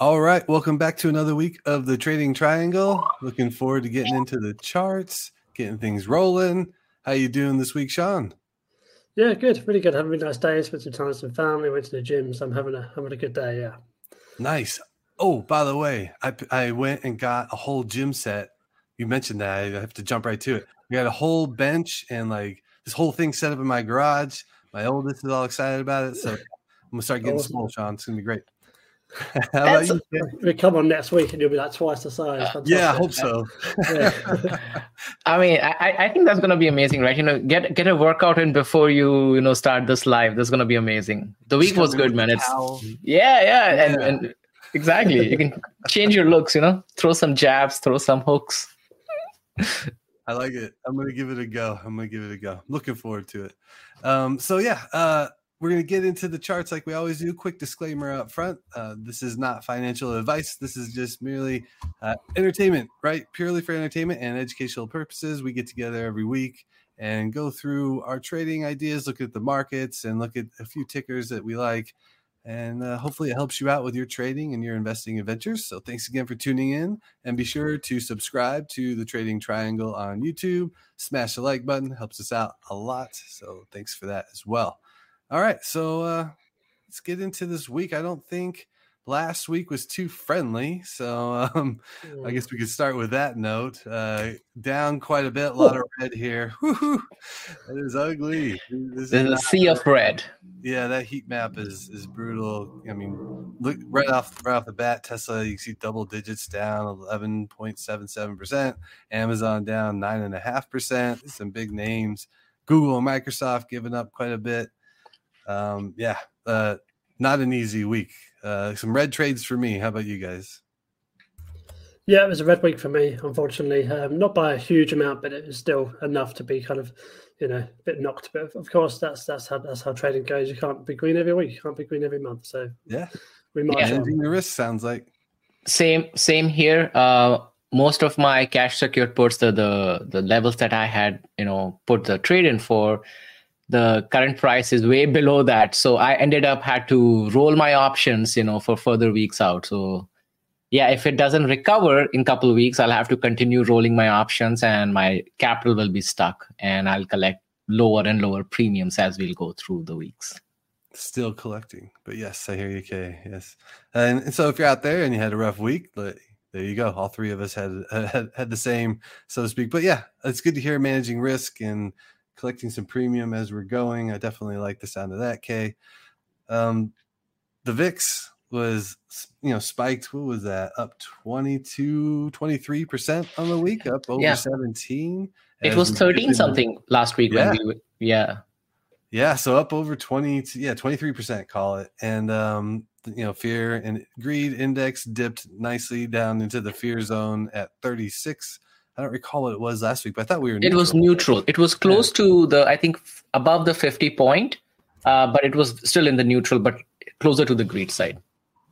All right, welcome back to another week of the Trading Triangle. Looking forward to getting into the charts, getting things rolling. How you doing this week, Shaun? Yeah, good, really good. Having a nice day. Spent some time with some family. Went to the gym, so I'm having a having a good day. Yeah. Nice. Oh, by the way, I I went and got a whole gym set. You mentioned that. I have to jump right to it. We got a whole bench and like this whole thing set up in my garage. My oldest is all excited about it, so I'm gonna start getting awesome. small, Shaun. It's gonna be great. How about you? We come on next week and you'll be like twice the size. Fantastic. Yeah, I hope so. I mean, I, I think that's gonna be amazing, right? You know, get get a workout in before you you know start this live. That's gonna be amazing. The week was good, man. It's yeah, yeah, yeah, and and exactly. You can change your looks. You know, throw some jabs, throw some hooks. I like it. I'm gonna give it a go. I'm gonna give it a go. Looking forward to it. Um, so yeah, uh, we're going to get into the charts like we always do. Quick disclaimer up front uh, this is not financial advice. This is just merely uh, entertainment, right? Purely for entertainment and educational purposes. We get together every week and go through our trading ideas, look at the markets, and look at a few tickers that we like. And uh, hopefully, it helps you out with your trading and your investing adventures. So, thanks again for tuning in. And be sure to subscribe to the Trading Triangle on YouTube. Smash the like button, helps us out a lot. So, thanks for that as well. All right, so uh, let's get into this week. I don't think last week was too friendly, so um, I guess we could start with that note. Uh, down quite a bit, a lot of red here. That is ugly. This There's is a sea of red. Yeah, that heat map is is brutal. I mean, look right off right off the bat, Tesla you see double digits down, eleven point seven seven percent. Amazon down nine and a half percent. Some big names. Google and Microsoft giving up quite a bit um, yeah, uh, not an easy week. Uh, some red trades for me. How about you guys? Yeah, it was a red week for me, unfortunately. Um, not by a huge amount, but it was still enough to be kind of, you know, a bit knocked. But of course, that's that's how that's how trading goes. You can't be green every week. You can't be green every month. So yeah, we might yeah. managing the risk sounds like same same here. Uh, most of my cash secured puts the the the levels that I had, you know, put the trade in for the current price is way below that. So i ended up had to roll my options you know for further weeks out. So yeah if it doesn't recover in couple of weeks i'll have to continue rolling my options and my capital will be stuck and i'll collect lower and lower premiums as we'll go through the weeks. Still collecting but yes i hear you Kaye yes. And, and so if you're out there and you had a rough week there you go. All three of us had, had had the same so to speak. But yeah it's good to hear managing risk and collecting some premium as we're going. I definitely like the sound of that, Kaye. Um, the VIX was, you know, spiked. What was that? Up 22, 23% on the week, up over yeah. 17. It was 13 something last week. Yeah. When we, yeah. Yeah. So up over 20, yeah, 23%, call it. And, um, you know, fear and greed index dipped nicely down into the fear zone at 36 I don't recall what it was last week, but I thought we were. Neutral. It was neutral. It was close yeah. to the I think f- above the fifty point, uh, but it was still in the neutral, but closer to the green side.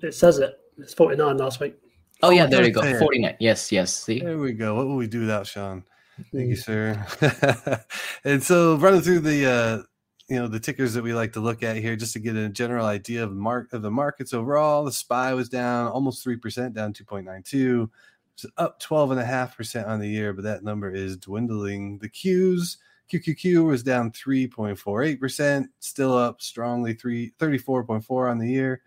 It says it. It's forty nine last week. Oh, oh yeah, there you go. Forty nine. Yes, yes. See, there we go. What will we do without Shaun? Thank you, mm. sir. and so running through the. Uh, you know the tickers that we like to look at here just to get a general idea of mark of the markets overall the spy was down almost 3% down 2.92 it's up 12.5% on the year, but that number is dwindling. The Qs, QQQ was down 3.48%, still up strongly 3, 34.4 on the year.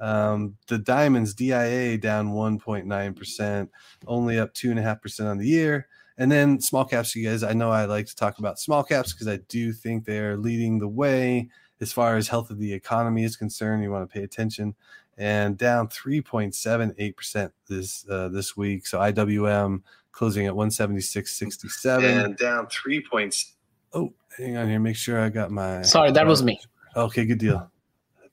Um, the Diamonds DIA down 1.9%, only up 2.5% on the year. And then small caps, you guys, I know I like to talk about small caps because I do think they're leading the way as far as health of the economy is concerned. You want to pay attention and down 3.78% this uh, this week. So IWM closing at 176.67 and down 3 points. Oh, hang on here. Make sure I got my. Sorry, that was me. Okay, good deal.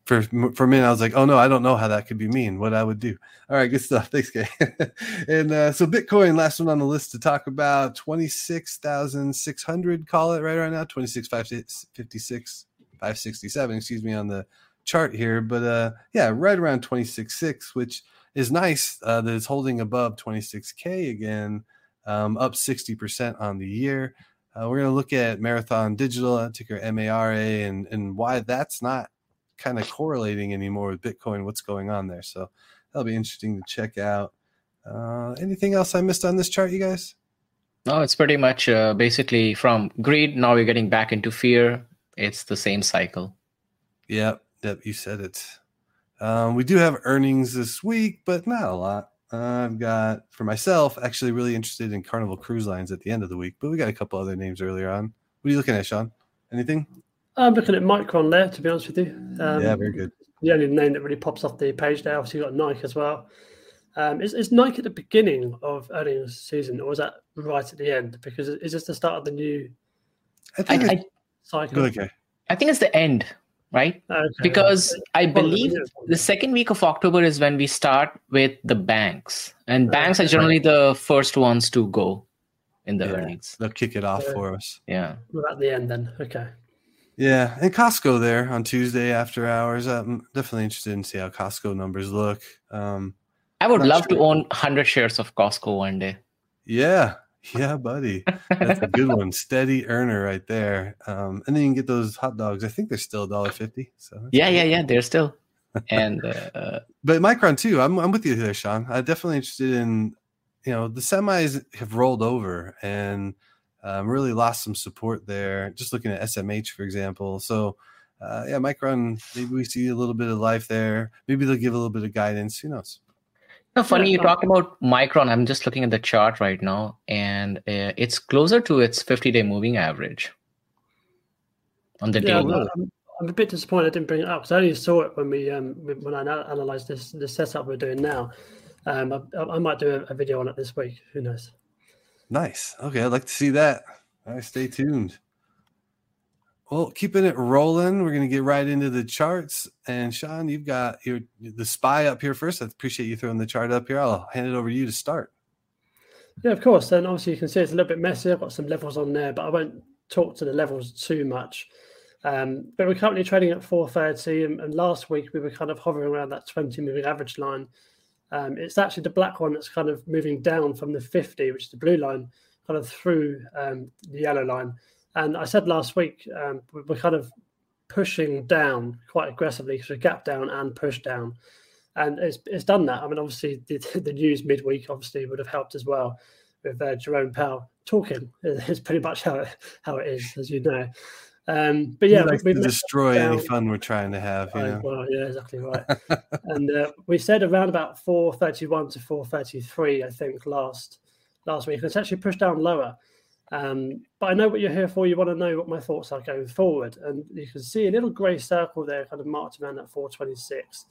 For for me, I was like, oh no, I don't know how that could be mean. What I would do. All right, good stuff. Thanks, Kaye. and uh, so Bitcoin, last one on the list to talk about, twenty six thousand six hundred. Call it right right now, twenty six five fifty six five sixty seven. Excuse me on the chart here, but uh, yeah, right around 26.6, which is nice uh, that it's holding above 26K again, um, up 60% on the year. Uh, we're going to look at Marathon Digital, uh, ticker MARA, and, and why that's not kind of correlating anymore with Bitcoin, what's going on there. So that'll be interesting to check out. Uh, anything else I missed on this chart, you guys? No, it's pretty much uh, basically from greed. Now we're getting back into fear. It's the same cycle. Yep, yep, you said it. Um, we do have earnings this week, but not a lot. I've got for myself actually really interested in Carnival Cruise Lines at the end of the week, but we got a couple other names earlier on. What are you looking at, Shaun? Anything? I'm looking at Micron there, to be honest with you. Um, yeah, very good. The only name that really pops off the page there. Obviously, you've got Nike as well. Um, is, is Nike at the beginning of earnings season, or is that right at the end? Because is this the start of the new I think I, it- I, cycle? okay. I think it's the end, right? Okay. Because I believe the second week of October is when we start with the banks, and Right. banks are generally the first ones to go in the Yeah. earnings. They'll kick it off Yeah. for us. Yeah. We're at the end then. Okay. Yeah, and Costco there on Tuesday after hours. I'm definitely interested in see how Costco numbers look. Um, I would Not love to own 100 shares of Costco one day. yeah, yeah, buddy, that's a good one. Steady earner right there. Um, and then you can get those hot dogs. I think they're still $1.50. So Yeah, yeah, yeah. They're still. And uh, But Micron too. I'm I'm with you there, Shaun. I'm definitely interested in you know the semis have rolled over and um, really lost some support there. Just looking at SMH for example. So uh, yeah, Micron. Maybe we see a little bit of life there. Maybe they'll give a little bit of guidance. Who knows? No, funny you no. talked about Micron. I'm just looking at the chart right now, and uh, it's closer to its 50-day moving average on the Yeah, daily. I'm, I'm- I'm a bit disappointed I didn't bring it up because I only saw it when we um when I analysed this the setup we're doing now. Um, I, I might do a, a video on it this week. Who knows? Nice. Okay, I'd like to see that. All right, stay tuned. Well, keeping it rolling, we're gonna get right into the charts. And Shaun, you've got your the spy up here first. I appreciate you throwing the chart up here. I'll hand it over to you to start. Yeah, of course. And obviously, you can see it's a little bit messy. I've got some levels on there, but I won't talk to the levels too much. Um, but we're currently trading at 430, and, and last week we were kind of hovering around that 20 moving average line. Um, it's actually the black one that's kind of moving down from the 50, which is the blue line, kind of through um, the yellow line. And I said last week um, we- we're kind of pushing down quite aggressively because we gap down and push down. And it's, it's done that. I mean, obviously, the, the news midweek obviously would have helped as well with uh, Jerome Powell talking. It's pretty much how it, how it is, as you know. Um, but yeah, we- destroy any fun we're trying to have. You know? Well, yeah, exactly right. and uh, we said around about 431 to 433, I think, last last week. It's actually pushed down lower. Um, but I know what you're here for. You want to know what my thoughts are going forward. And you can see a little grey circle there, kind of marked around at 426.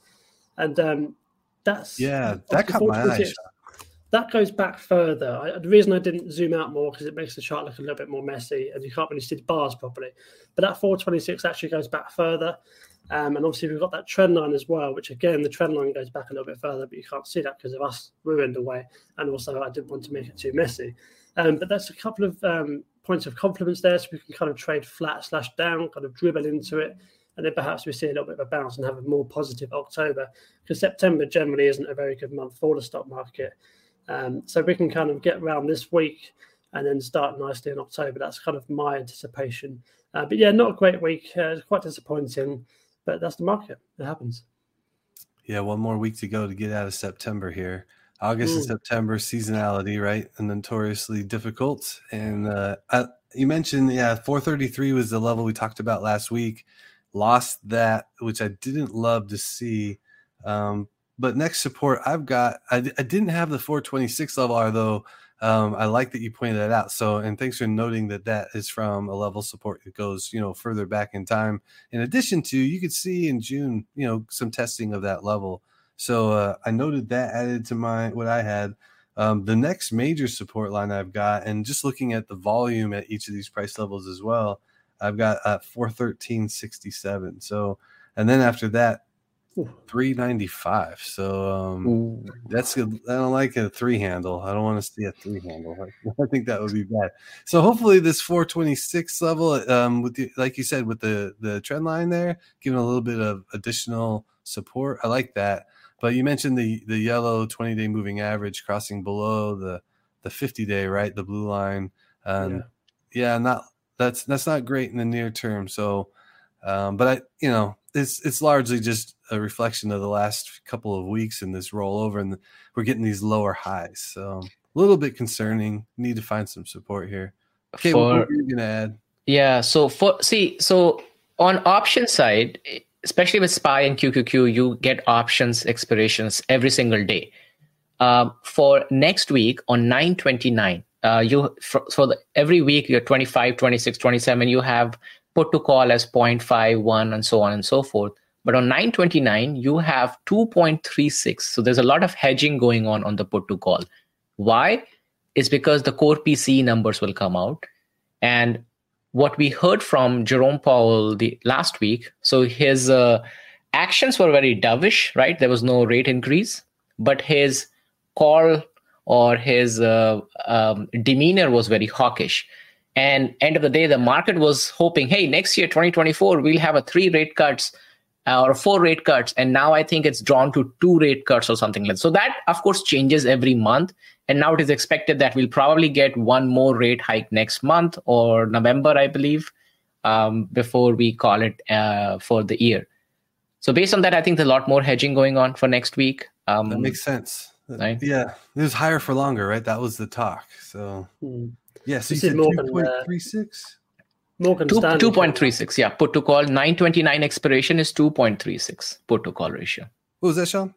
And um, that's Yeah, that caught my eye. that goes back further. I, the reason I didn't zoom out more because it makes the chart look a little bit more messy and you can't really see the bars properly. But that 426 actually goes back further. Um, and obviously, we've got that trend line as well, which again, the trend line goes back a little bit further, but you can't see that because of us ruined away. And also, I didn't want to make it too messy. Um, but that's a couple of um, points of confidence there. So we can kind of trade flat slash down, kind of dribble into it. And then perhaps we see a little bit of a bounce and have a more positive October because September generally isn't a very good month for the stock market. Um, so we can kind of get around this week and then start nicely in October. That's kind of my anticipation. Uh, but yeah, not a great week. Uh, it's quite disappointing, but that's the market. It happens. Yeah, one more week to go to get out of September here. August and Mm. September seasonality, right? And notoriously difficult. And uh, I, you mentioned, yeah, 433 was the level we talked about last week. Lost that, which I didn't love to see. Um, but next support, I've got, I, I didn't have the 426 level, although um, I like that you pointed that out. So, and thanks for noting that that is from a level support that goes, you know, further back in time. In addition to, you could see in June, you know, some testing of that level. So uh, I noted that added to my what I had. Um, the next major support line I've got, and just looking at the volume at each of these price levels as well, I've got at sixty seven. So, and then after that. Three ninety five. So um, that's good. I don't like a three handle. I don't want to see a three handle. I think that would be bad. So hopefully this 426 level, um, with the, like you said, with the the trend line there, giving a little bit of additional support. I like that. But you mentioned the the yellow 20 day moving average crossing below the the 50 day, right? The blue line. Um, yeah. not that's that's not great in the near term. So, um, but I, you know, it's it's largely just a reflection of the last couple of weeks in this rollover, and we're getting these lower highs. So a little bit concerning. Need to find some support here. Okay, For- what were you gonna add? Yeah. So for see, so on option side, especially with SPY and QQQ, you get options expirations every single day. Um, for next week on 929, uh, you for, for the, every week you're 25, 26, 27, you have put to call as 0.51 and so on and so forth. But on 929, you have 2.36. So there's a lot of hedging going on on the put to call. Why? It's because the core PCE numbers will come out. And what we heard from Jerome Powell the last week, so his uh, actions were very dovish, right? There was no rate increase, but his call or his uh, um, demeanor was very hawkish. And end of the day, the market was hoping, hey, next year, 2024, we'll have a three rate cuts uh, or four rate cuts. And now I think it's drawn to two rate cuts or something like that. So that, of course, changes every month. And now it is expected that we'll probably get one more rate hike next month or November, I believe, um, before we call it uh, for the year. So based on that, I think there's a lot more hedging going on for next week. Um, That makes sense. Right. Yeah, it was higher for longer, right? That was the talk. So Hmm. Yeah, so you This is said more two than, point uh, three six. Morgan two, Stanley. 2.36. Yeah, put to call 929 expiration is 2.36 put to call ratio. What was that, Shaun?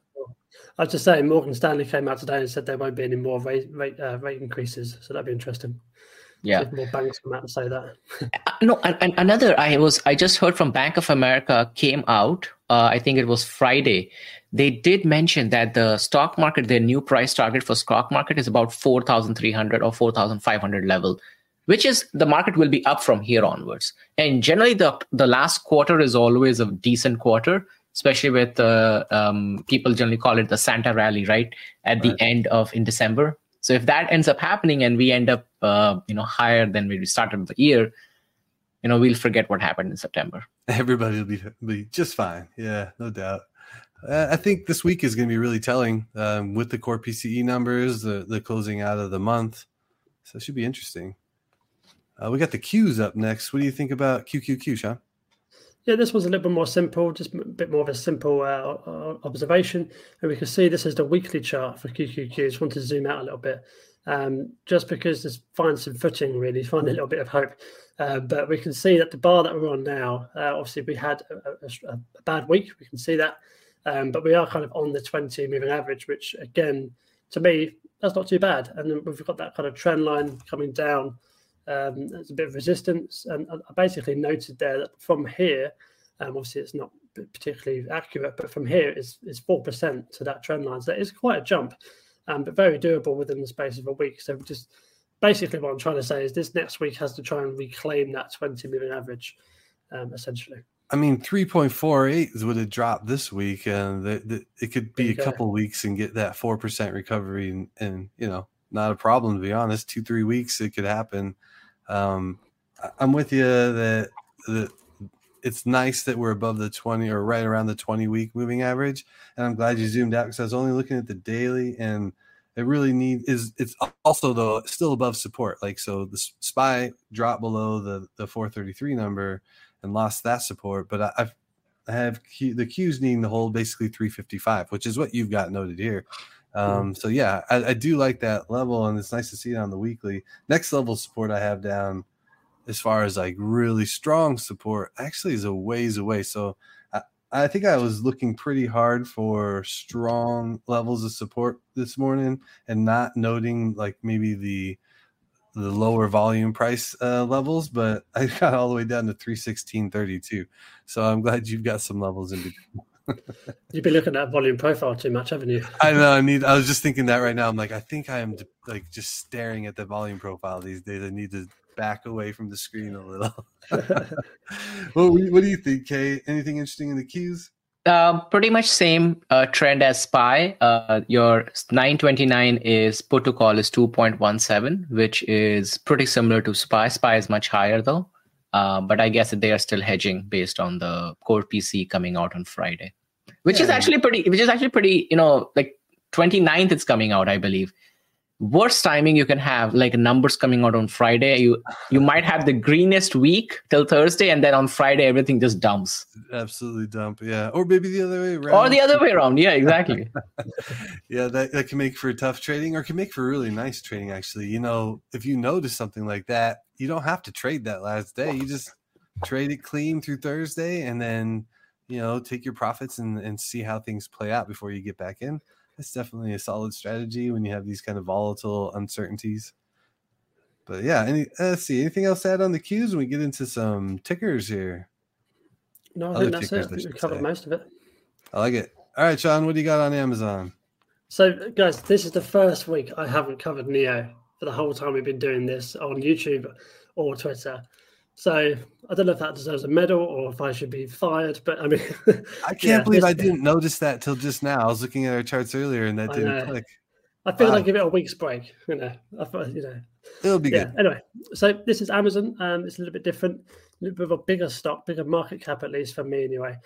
I was just saying, Morgan Stanley came out today and said there won't be any more rate rate, uh, rate increases. So that'd be interesting. Yeah. If more banks come out and say that. Uh, no and, and another i was i just heard from bank of america came out uh, i think it was friday they did mention that the stock market their new price target for stock market is about 4300 or 4500 level which is the market will be up from here onwards. And generally the the last quarter is always a decent quarter especially with uh, um, people generally call it the santa rally right at the Right. end of in december. So if that ends up happening and we end up uh, you know higher than we started the year you know we'll forget what happened in september Everybody will be be just fine. Yeah, no doubt. I think this week is going to be really telling um, with the core PCE numbers, the the closing out of the month. So it should be interesting. Uh, we got the Qs up next. What do you think about QQQ, Shaun? Yeah, this one's a little bit more simple, just a bit more of a simple uh, observation. And we can see this is the weekly chart for QQQ. Just want to zoom out a little bit, um, just because this finds some footing, really, find a little bit of hope. Uh, but we can see that the bar that we're on now, uh, obviously, we had a, a- a bad week. We can see that. Um, but we are kind of on the 20 moving average, which, again, to me, that's not too bad. And then we've got that kind of trend line coming down um, there's a bit of resistance. And I basically noted there that from here, um, obviously it's not particularly accurate, but from here is is four percent to that trend line. So that is quite a jump, um, but very doable within the space of a week. So just basically what I'm trying to say is this next week has to try and reclaim that 20 moving average, um, essentially. I mean, three point four eight would have dropped this week, and the, the, it could be a go. couple weeks and get that four percent recovery, and, and you know, not a problem to be honest. Two three weeks it could happen. Um, I'm with you that that it's nice that we're above the twenty or right around the twenty week moving average, and I'm glad you zoomed out because I was only looking at the daily, and it really need is it's also though still above support. Like so, the spy dropped below the the 433 number and lost that support, but I, I've I have Q, the Qs needing to hold basically 355, which is what you've got noted here. Um, so yeah, I, I do like that level, and it's nice to see it on the weekly. Next level support I have down, as far as like really strong support, actually is a ways away. So I, I think I was looking pretty hard for strong levels of support this morning, and not noting like maybe the the lower volume price uh, levels, but I got all the way down to 316.32. So I'm glad you've got some levels in between. You've been looking at volume profile too much, haven't you? I know I need I was just thinking that right now. I'm like, I think I am like just staring at the volume profile these days. I need to back away from the screen a little. well, what, what do you think, Kaye? Anything interesting in the cues? uh, pretty much same uh, trend as spy uh, your 929 is put to call is 2.17 which is pretty similar to spy spy is much higher though uh, but i guess that they are still hedging based on the core PCE coming out on friday which is actually pretty which is actually pretty you know like 29th it's coming out i believe worst timing you can have like numbers coming out on friday you you might have the greenest week till thursday and then on friday everything just dumps. Absolutely dump yeah. Or maybe the other way around. Or the other way around yeah exactly. Yeah that, that can make for tough trading or can make for really nice trading actually. You know if you notice something like that you don't have to trade that last day. You just trade it clean through thursday and then you know take your profits and, and see how things play out before you get back in it's definitely a solid strategy when you have these kind of volatile uncertainties. But yeah, any uh, let's see. Anything else to add on the cues when we get into some tickers here? No, I Other think that's it. I think we covered say. most of it. I like it. All right, Shaun, what do you got on Amazon? So, guys, this is the first week I haven't covered NIO for the whole time we've been doing this on YouTube or Twitter. So I don't know if that deserves a medal or if I should be fired, but I mean, I can't yeah, believe I didn't notice that till just now. I was looking at our charts earlier and that I didn't know. click. I feel wow. like give it a week's break. You know, I thought, you know, it'll be yeah. good. Anyway, so this is Amazon. Um, it's a little bit different, a little bit of a bigger stock, bigger market cap at least for me anyway.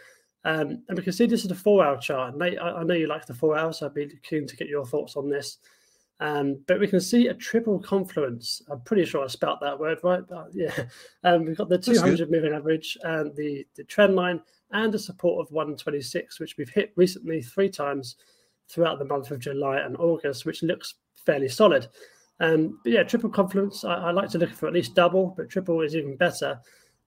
Um, and we can see this is a four-hour chart. Nate, I, I know you like the four hours, so I'd be keen to get your thoughts on this. Um, but we can see a triple confluence. I'm pretty sure I spelt that word right. But yeah, um, we've got the 200 moving average and the, the trend line and a support of 126, which we've hit recently three times throughout the month of July and August, which looks fairly solid. Um, but yeah, triple confluence, I, I, like to look for at least double, but triple is even better.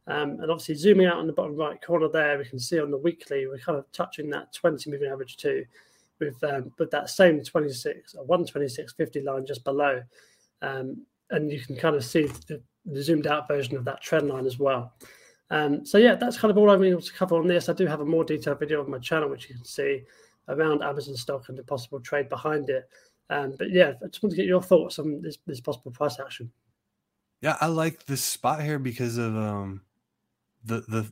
Um, and obviously, zooming out on the bottom right corner there, we can see on the weekly, we're kind of touching that 20 moving average too with um, with that same 26 or 126.50 line just below. Um, and you can kind of see the, the, zoomed out version of that trend line as well. Um, so yeah, that's kind of all I'm able to cover on this. I do have a more detailed video on my channel, which you can see around Amazon stock and the possible trade behind it. Um, but yeah, I just want to get your thoughts on this, this possible price action. Yeah, I like this spot here because of um, the the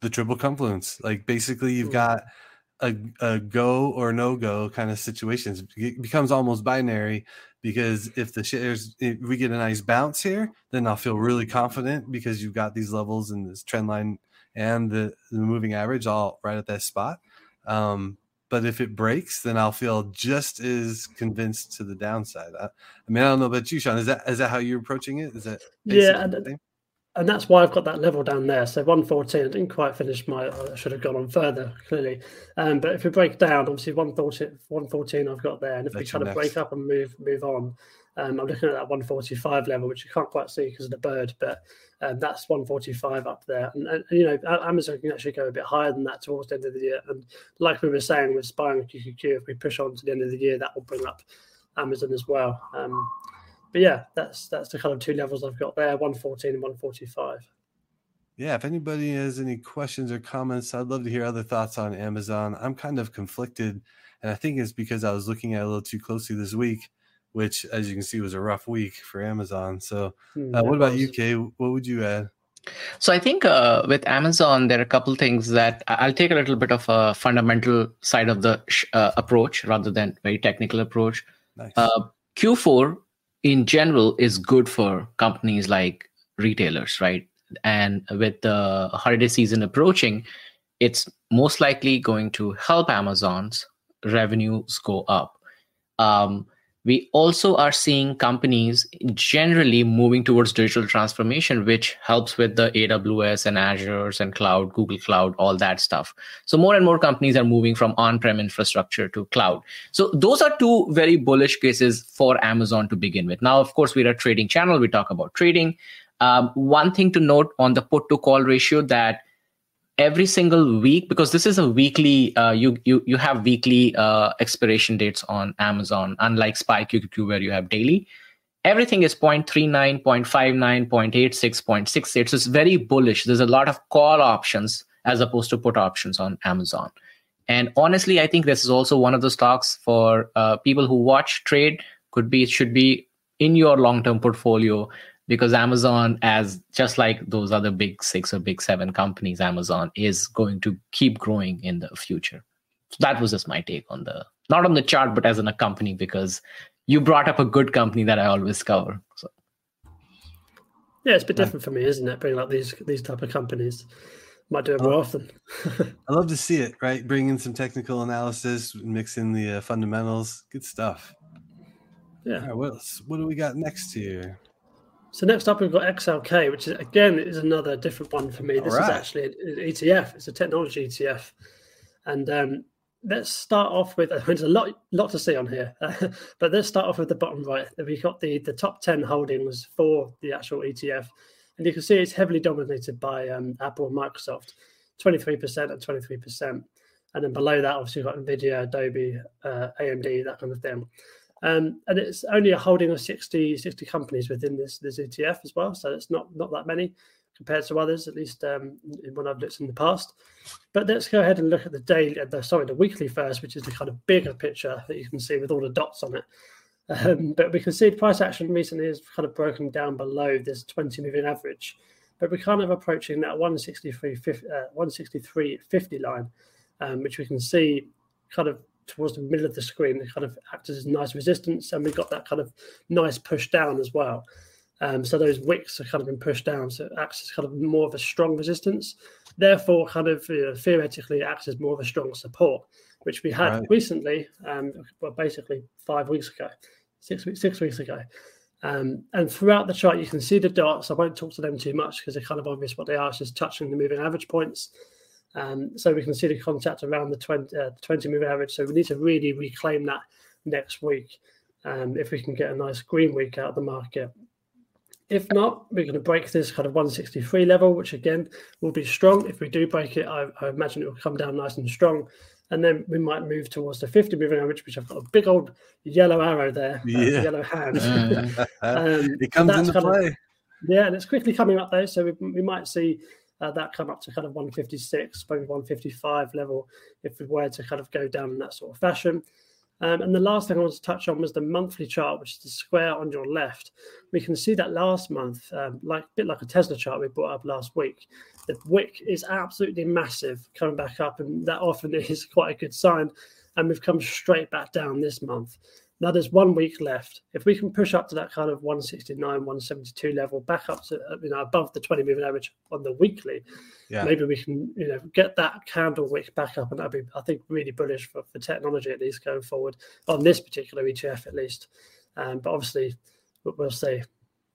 the triple confluence. Like basically, you've mm. got a, a go or no go kind of situations. It becomes almost binary because if the shares if we get a nice bounce here, then I'll feel really confident because you've got these levels and this trend line and the, the moving average all right at that spot. Um, but if it breaks, then I'll feel just as convinced to the downside. I, I mean, I don't know about you, Shaun. Is that is that how you're approaching it? Is that yeah? And, that's why I've got that level down there. So 114, I didn't quite finish my, I should have gone on further, clearly. Um, but if we break down, obviously 114, 114 I've got there. And if that's we of next. break up and move move on, um, I'm looking at that 145 level, which you can't quite see because of the bird, but um, that's 145 up there. And, and, you know, Amazon can actually go a bit higher than that towards the end of the year. And like we were saying with SPY and QQQ, if we push on to the end of the year, that will bring up Amazon as well. Um, but yeah, that's that's the kind of two levels I've got there: one fourteen and one forty five. Yeah, if anybody has any questions or comments, I'd love to hear other thoughts on Amazon. I'm kind of conflicted, and I think it's because I was looking at a little too closely this week, which, as you can see, was a rough week for Amazon. So, hmm, uh, what about you, Kaye? What would you add? So I think uh, with Amazon, there are a couple things that I'll take a little bit of a fundamental side of the uh, approach rather than very technical approach. Nice. Uh, Q4 in general is good for companies like retailers, right? And with the holiday season approaching, it's most likely going to help Amazon's revenues go up. Um, we also are seeing companies generally moving towards digital transformation which helps with the aws and azures and cloud google cloud all that stuff. So more and more companies are moving from on-prem infrastructure to cloud. So those are two very bullish cases for amazon to begin with. Now of course we're a trading channel. We talk about trading. Um, one thing to note on the put to call ratio that every single week because this is a weekly uh, you you you have weekly uh, expiration dates on amazon unlike spy qqq where you have daily. Everything is 0.39 0.59 0.86 0.68 so it's very bullish. There's a lot of call options as opposed to put options on amazon. And honestly i think this is also one of the stocks for uh, people who watch trade could be it should be in your long-term portfolio because Amazon, as just like those other big six or big seven companies, Amazon is going to keep growing in the future. So that was just my take on the not on the chart, but as in a company because you brought up a good company that I always cover. So. Yeah, it's a bit different for me, isn't it? Bringing up these these type of companies. Might do it more often. I love to see it. Right, bring in some technical analysis, mix in the uh, fundamentals. Good stuff. Yeah. All right, what else? What do we got next here? So next up, we've got XLK, which is again is another different one for me. This right. is actually an ETF. It's a technology ETF, and um, let's start off with. There's a lot, lot to see on here, but let's start off with the bottom right. We've got the the top ten holdings for the actual ETF, and you can see it's heavily dominated by um, Apple and Microsoft, twenty three percent and twenty three percent, and then below that, obviously, you've got Nvidia, Adobe, uh, AMD, that kind of thing. Um, and it's only a holding of 60, 60 companies within this this ETF as well. So it's not not that many compared to others, at least um, when I've looked in the past. But let's go ahead and look at the daily, the, sorry, the weekly first, which is the kind of bigger picture that you can see with all the dots on it. Um, but we can see the price action recently has kind of broken down below this 20 moving average. But we're kind of approaching that 163.50 uh, 163.50 line, um, which we can see kind of towards the middle of the screen. It kind of acts as a nice resistance, and we've got that kind of nice push down as well. Um, so those wicks have kind of been pushed down, so it acts as kind of more of a strong resistance. Therefore, kind of you know, theoretically, it acts as more of a strong support, which we had Right. recently, um, well, basically five weeks ago, six weeks, six weeks ago. Um, and throughout the chart, you can see the dots. I won't talk to them too much because they're kind of obvious what they are. It's just touching the moving average points. Um, so we can see the contact around the 20, uh, 20 moving average. So we need to really reclaim that next week um, if we can get a nice green week out of the market. If not, we're going to break this kind of 163 level, which again will be strong. If we do break it, I, I imagine it will come down nice and strong. And then we might move towards the 50 moving average, which I've got a big old yellow arrow there, uh, Yeah. yellow hand. Um, it comes into kind of- play. yeah, and it's quickly coming up though, so we, we might see uh, that come up to kind of 156, maybe 155 level if we were to kind of go down in that sort of fashion. Um, and the last thing I wanted to touch on was the monthly chart, which is the square on your left. We can see that last month, um, like a bit like a Tesla chart we brought up last week, the wick is absolutely massive coming back up, and that often is quite a good sign. And we've come straight back down this month. Now there's one week left. If we can push up to that kind of 169, 172 level, back up to uh, you know above the 20 moving average on the weekly, Yeah. maybe we can you know get that candle wick back up, and that'd be I think really bullish for, for technology at least going forward on this particular ETF at least. Um, but obviously we'll, we'll see.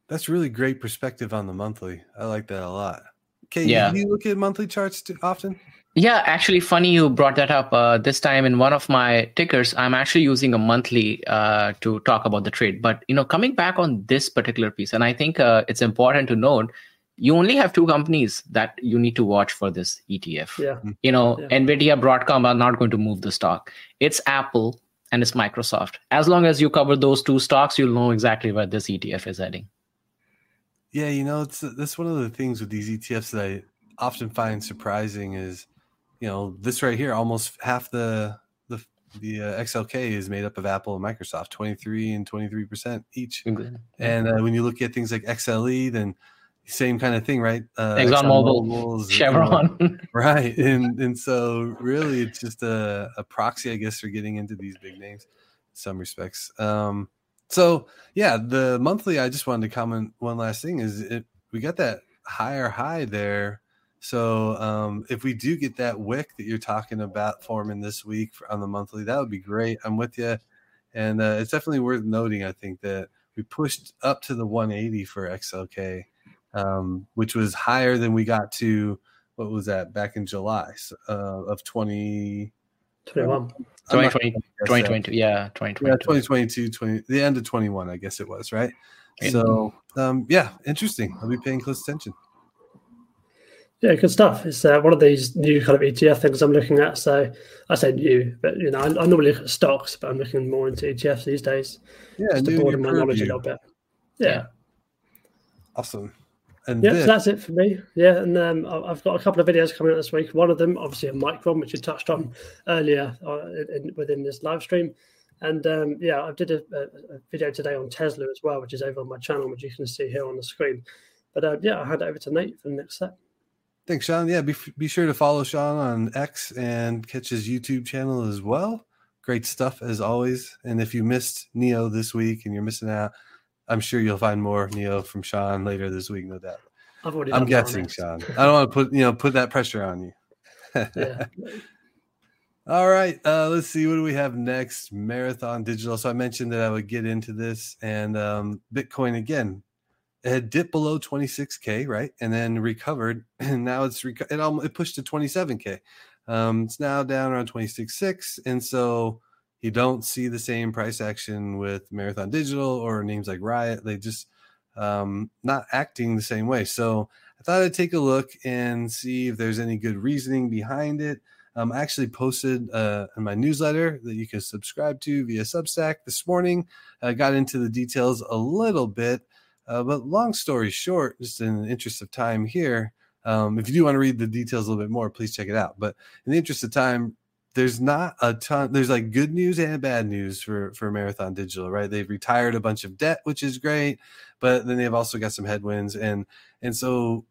That's really great perspective on the monthly. I like that a lot. Okay, Yeah. do you look at monthly charts too often? Yeah, actually, funny you brought that up. Uh, this time in one of my tickers, I'm actually using a monthly uh, to talk about the trade. But you know, coming back on this particular piece, and I think uh, it's important to note, you only have two companies that you need to watch for this ETF. Yeah, You know, Yeah. Nvidia, Broadcom are not going to move the stock. It's Apple and it's Microsoft. As long as you cover those two stocks, you'll know exactly where this ETF is heading. Yeah, you know, it's that's one of the things with these ETFs that I often find surprising is, you know, this right here, almost half the the the uh, XLK is made up of Apple and Microsoft, twenty three and twenty three percent each. And uh, when you look at things like XLE, then same kind of thing, right? Uh, ExxonMobil, ExxonMobil's, you know, Chevron. right? And and so really, it's just a, a proxy, I guess, for getting into these big names, in some respects. Um, so yeah, the monthly. I just wanted to comment one last thing is it we got that higher high there. So um, if we do get that wick that you're talking about forming this week for, on the monthly, that would be great. I'm with you, and uh, it's definitely worth noting. I think that we pushed up to the 180 for XLK, um, which was higher than we got to. What was that back in July so, uh, of 20? 21. 2020, gonna guess that. 2020, yeah, 2020. Yeah, 2022, 20, the end of 21, I guess it was, right? Yeah. So, um, yeah, interesting. I'll be paying close attention. Yeah, good stuff. It's uh, one of these new kind of ETF things I'm looking at. So I say new, but you know, I, I normally look at stocks, but I'm looking more into ETFs these days Yeah, just to broaden my knowledge a little bit. Yeah. Awesome. And Yeah, so that's it for me. Yeah, and um, I've got a couple of videos coming out this week. One of them, obviously, a Micron, which you touched on earlier uh, in, in- within this live stream. And um, yeah, I did a, a, a video today on Tesla as well, which is over on my channel, which you can see here on the screen. But uh, yeah, I'll hand it over to Nate for the next set. Thanks, Shaun. Yeah, be, be sure to follow Shaun on X and catch his YouTube channel as well. Great stuff as always. And if you missed NIO this week and you're missing out, I'm sure you'll find more NIO from Shaun later this week, no doubt. I've already. I'm done that on guessing, Shaun. I don't want to put you know put that pressure on you. Yeah. All right, uh, let's see. What do we have next? Marathon Digital. So I mentioned that I would get into this, and um, Bitcoin again. It had dipped below 26k, right, and then recovered, and now it's reco- it almost it pushed to 27k. Um, it's now down around 26.6, and so you don't see the same price action with Marathon Digital or names like Riot. They just um, not acting the same way. So I thought I'd take a look and see if there's any good reasoning behind it. Um, I actually posted uh, in my newsletter that you can subscribe to via Substack this morning. I got into the details a little bit, uh, but long story short, just in the interest of time here, um, if you do want to read the details a little bit more, please check it out. But in the interest of time, there's not a ton. There's like good news and bad news for for Marathon Digital, right? They've retired a bunch of debt, which is great, but then they've also got some headwinds, and and so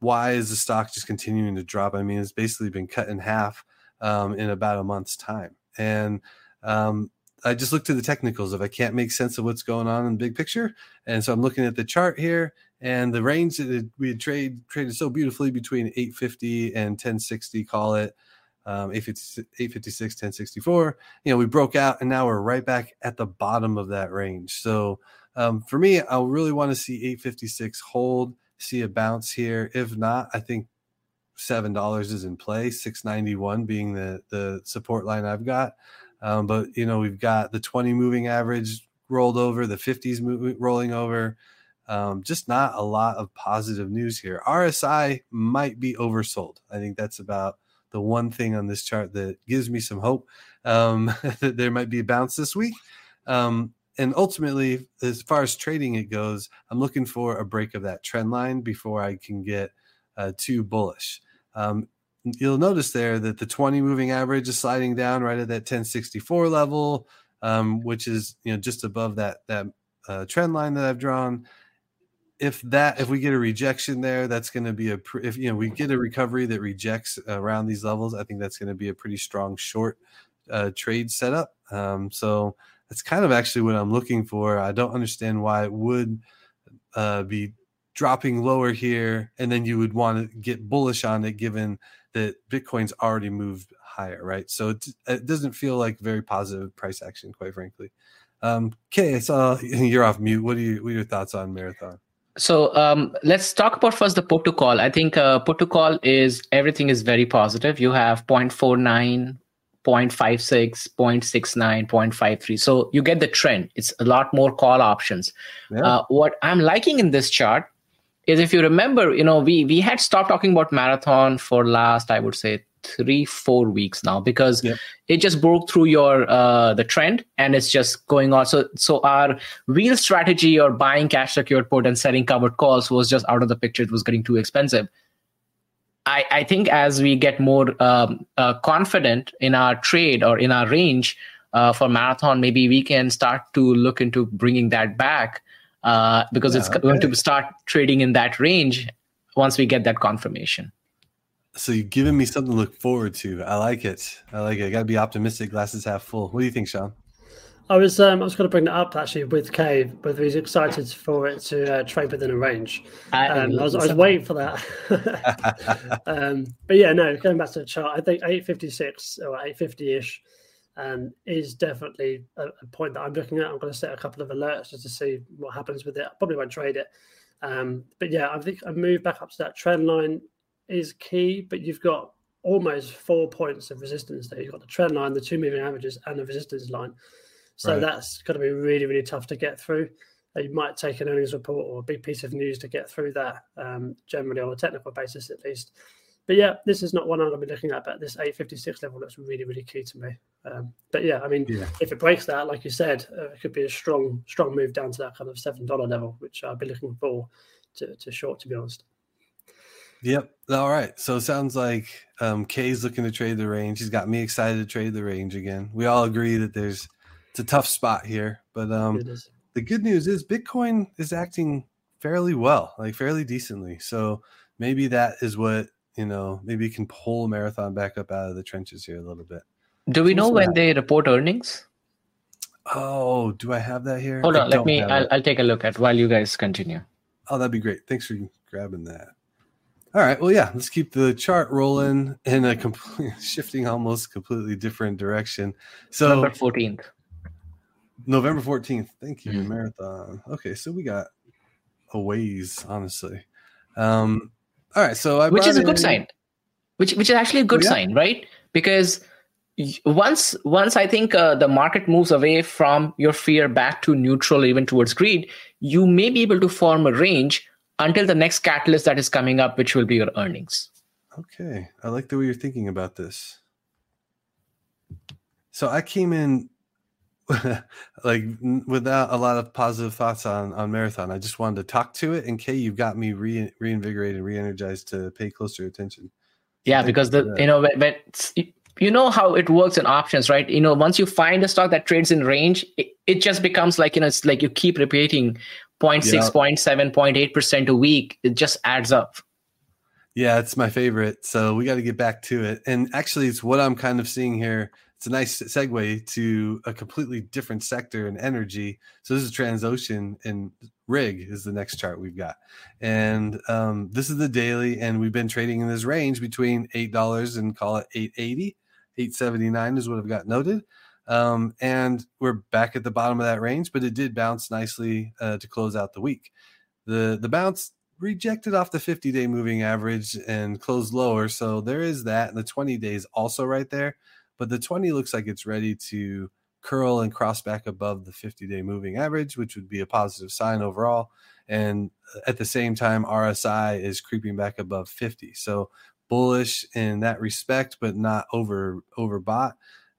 why is the stock just continuing to drop? I mean, it's basically been cut in half um, in about a month's time. And um, I just look to the technicals if I can't make sense of what's going on in the big picture. And so I'm looking at the chart here and the range that we trade, traded so beautifully between 850 and 1060, call it um, 856, 1064. You know, we broke out and now we're right back at the bottom of that range. So um, for me, I really want to see 856 hold see a bounce here. If not, I think seven dollars is in play. Six ninety one being the the support line I've got. Um, but you know we've got the twenty moving average rolled over, the fifties rolling over. Um, just not a lot of positive news here. RSI might be oversold. I think that's about the one thing on this chart that gives me some hope um, that there might be a bounce this week. Um, and ultimately, as far as trading it goes, I'm looking for a break of that trend line before I can get uh, too bullish. Um, you'll notice there that the 20 moving average is sliding down right at that 1064 level, um, which is you know just above that that uh, trend line that I've drawn. If that if we get a rejection there, that's going to be a if you know we get a recovery that rejects around these levels, I think that's going to be a pretty strong short uh, trade setup. Um, so that's kind of actually what I'm looking for. I don't understand why it would uh, be dropping lower here, and then you would want to get bullish on it, given that Bitcoin's already moved higher, right? So it, it doesn't feel like very positive price action, quite frankly. Um, Kaye, I saw you're off mute. What are you? What are your thoughts on Marathon? So um, let's talk about first the put to call. I think uh, put to call is everything is very positive. You have 0.49 0.56 0.69 0.53 so you get the trend it's a lot more call options yeah. uh, what i'm liking in this chart is if you remember you know we we had stopped talking about marathon for last i would say three four weeks now because yep. it just broke through your uh, the trend and it's just going on. So so our real strategy or buying cash secured put and selling covered calls was just out of the picture. It was getting too expensive. I, I think as we get more um, uh, confident in our trade or in our range uh, for marathon, maybe we can start to look into bringing that back uh, because yeah, it's okay. going to start trading in that range once we get that confirmation. So you're giving me something to look forward to. I like it. I like it. I got to be optimistic. Glasses half full. What do you think, Shaun? I was um, I was going to bring that up actually with Kaye, but he's excited for it to uh, trade within a range. Um, I, was, I was waiting for that. um, but yeah, no, going back to the chart, I think 856 or 850 ish um, is definitely a, a, point that I'm looking at. I'm going to set a couple of alerts just to see what happens with it. I probably won't trade it. Um, but yeah, I think a move back up to that trend line is key, but you've got almost four points of resistance there. You've got the trend line, the two moving averages, and the resistance line. So right. that's going to be really, really tough to get through. Uh, you might take an earnings report or a big piece of news to get through that, um, generally on a technical basis at least. But yeah, this is not one I'm going to be looking at, but this 856 level looks really, really key to me. Um, but yeah, I mean, yeah. if it breaks that, like you said, uh, it could be a strong, strong move down to that kind of $7 level, which I'll be looking for to, to short, to be honest. Yep. All right. So it sounds like um, Kaye's looking to trade the range. He's got me excited to trade the range again. We all agree that there's it's a tough spot here, but um, the good news is Bitcoin is acting fairly well, like fairly decently. So maybe that is what you know. Maybe you can pull marathon back up out of the trenches here a little bit. Do we know when they report earnings? Oh, do I have that here? Hold on, let me. I'll, I'll, take a look at while you guys continue. Oh, that'd be great. Thanks for grabbing that. All right. Well, yeah. Let's keep the chart rolling in a complete shifting, almost completely different direction. So November fourteenth. November fourteenth. Thank you, Mhm. marathon. Okay, so we got a ways, honestly. Um. All right. So I which is a good in- sign which which is actually a good Oh, yeah. sign right because once once i think uh, the market moves away from your fear back to neutral even towards greed you may be able to form a range until the next catalyst that is coming up which will be your earnings Okay, I like the way you're thinking about this. So I came in like without a lot of positive thoughts on on marathon. I just wanted to talk to it, and Kaye, you've got me re- reinvigorated, re-energized to pay closer attention. yeah because you the you know when, when you know how it works in options right you know once you find a stock that trades in range it, it just becomes like you know it's like you keep repeating 0.6 Yeah. 0.7 0.8% a week it just adds up Yeah, it's my favorite. So we got to get back to it. And actually, it's what I'm kind of seeing here. It's a nice segue to a completely different sector in energy. So this is Transocean and Rig is the next chart we've got. And um, this is the daily, and we've been trading in this range between eight dollars and call it 880, 879 is what I've got noted. Um, and we're back at the bottom of that range, but it did bounce nicely uh, to close out the week. The the bounce rejected off the 50 day moving average and closed lower. So there is that. And the 20 days also right there. But the 20 looks like it's ready to curl and cross back above the 50 day moving average, which would be a positive sign overall. And at the same time, RSI is creeping back above 50. So bullish in that respect, but not over overbought.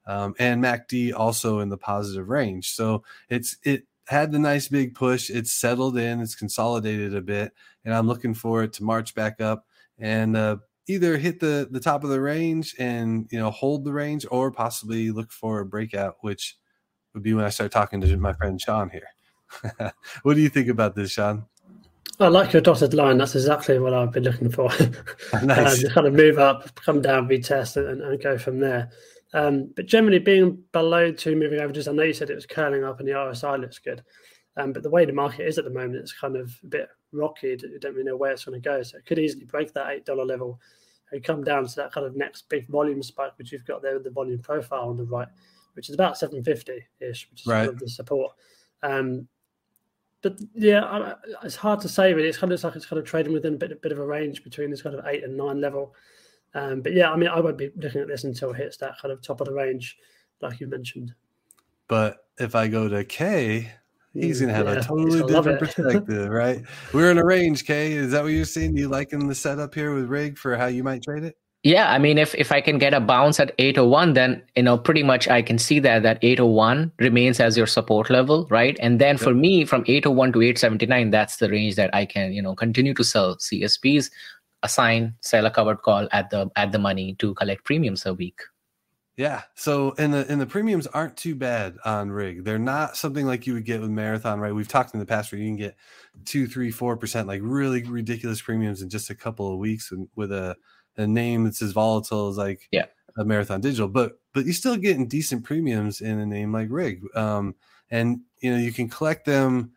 Um, and MACD also in the positive range. So it's it had the nice big push. It's settled in. It's consolidated a bit, and I'm looking for it to march back up and uh, either hit the the top of the range and you know hold the range, or possibly look for a breakout, which would be when I start talking to my friend Shaun here. what do you think about this, Shaun? I like your dotted line. That's exactly what I've been looking for. Nice. um, kind of move up, come down, retest, and, and go from there. Um, but generally, being below two moving averages, I know you said it was curling up and the RSI looks good. Um, but the way the market is at the moment, it's kind of a bit rocky. You don't really know where it's going to go. So it could easily break that eight dollar level and come down to that kind of next big volume spike, which you've got there with the volume profile on the right, which is about seven fifty ish, which is Right. kind of the support. Um, but yeah, I, I- it's hard to say. Really, it's kind of it's like it's kind of trading within a bit, a bit of a range between this kind of eight and nine level. Um, but yeah, I mean, I won't be looking at this until it hits that kind of top of the range, like you mentioned. But if I go to Kaye, he's gonna have Yeah, a totally different perspective, right? We're in a range, Kaye. Is that what you're seeing? You liking the setup here with Rig for how you might trade it? Yeah, I mean, if if I can get a bounce at 801, then you know pretty much I can see that that 801 remains as your support level, right? And then for me, from 801 to 879, that's the range that I can you know continue to sell CSPs, assign, sell a covered call at the at the money to collect premiums a week. Yeah. So and the and the premiums aren't too bad on rig. They're not something like you would get with marathon, right? We've talked in the past where you can get two, three, four percent, like really ridiculous premiums in just a couple of weeks and with a, a name that's as volatile as like Yeah. a marathon digital. But but you're still getting decent premiums in a name like rig. Um and you know you can collect them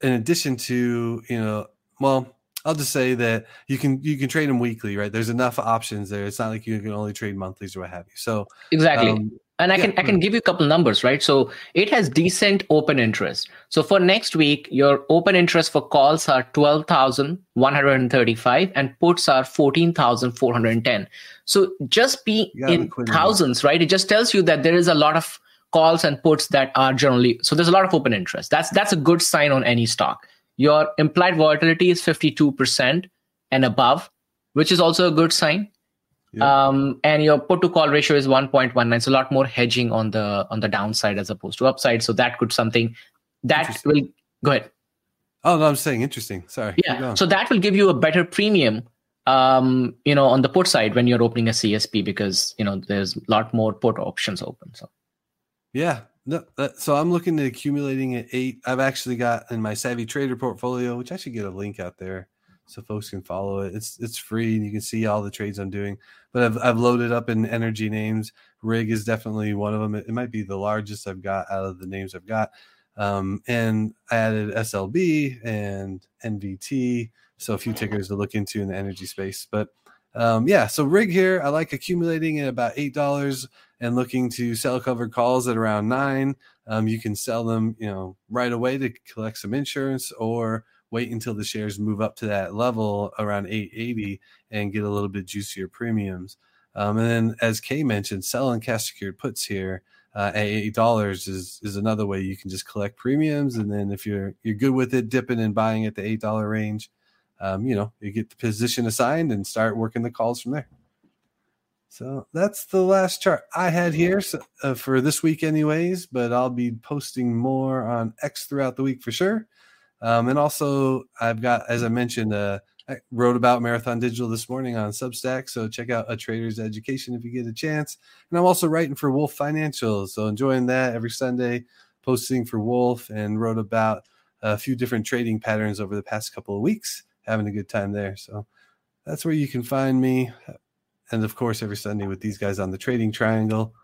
in addition to, you know, well, I'll just say that you can you can trade them weekly, right? There's enough options there. It's not like you can only trade monthlies or what have you. So Exactly. um, and I yeah, can I can give you a couple numbers, right? So it has decent open interest. So for next week, your open interest for calls are twelve thousand one hundred and thirty-five, and puts are fourteen thousand four hundred and ten. So just be in thousands, right? It just tells you that there is a lot of calls and puts that are generally so there's a lot of open interest. That's that's a good sign on any stock. Your implied volatility is fifty-two percent and above, which is also a good sign Yeah. um, and your put to call ratio is 1.19 so a lot more hedging on the on the downside as opposed to upside so that could something that will go ahead Oh no, I'm saying interesting. Sorry. yeah so that will give you a better premium um you know on the put side when you're opening a csp because you know there's a lot more put options open so yeah. No, that, so I'm looking at accumulating at eight. I've actually got in my Savvy Trader portfolio, which I should get a link out there so folks can follow it. It's it's free and you can see all the trades I'm doing. But I've I've loaded up in energy names. Rig is definitely one of them. It, it might be the largest I've got out of the names I've got. Um, and I added SLB and NVT. So a few tickers to look into in the energy space. But um, yeah, so rig here, I like accumulating at about eight dollars and looking to sell covered calls at around nine. Um, you can sell them, you know, right away to collect some insurance, or wait until the shares move up to that level around 880 and get a little bit juicier premiums. Um, and then, as Kaye mentioned, selling cash secured puts here uh, at eight dollars is is another way you can just collect premiums. And then, if you're you're good with it, dipping and buying at the eight dollar range, um, you know, you get the position assigned and start working the calls from there. So that's the last chart I had here so, uh, for this week, anyways. But I'll be posting more on X throughout the week for sure. Um, and also, I've got, as I mentioned, uh, I wrote about Marathon Digital this morning on Substack. So check out A Trader's Education if you get a chance. And I'm also writing for Wolf Financial. So enjoying that every Sunday, posting for Wolf and wrote about a few different trading patterns over the past couple of weeks. Having a good time there. So that's where you can find me. And of course, every Sunday with these guys on the Trading Triangle.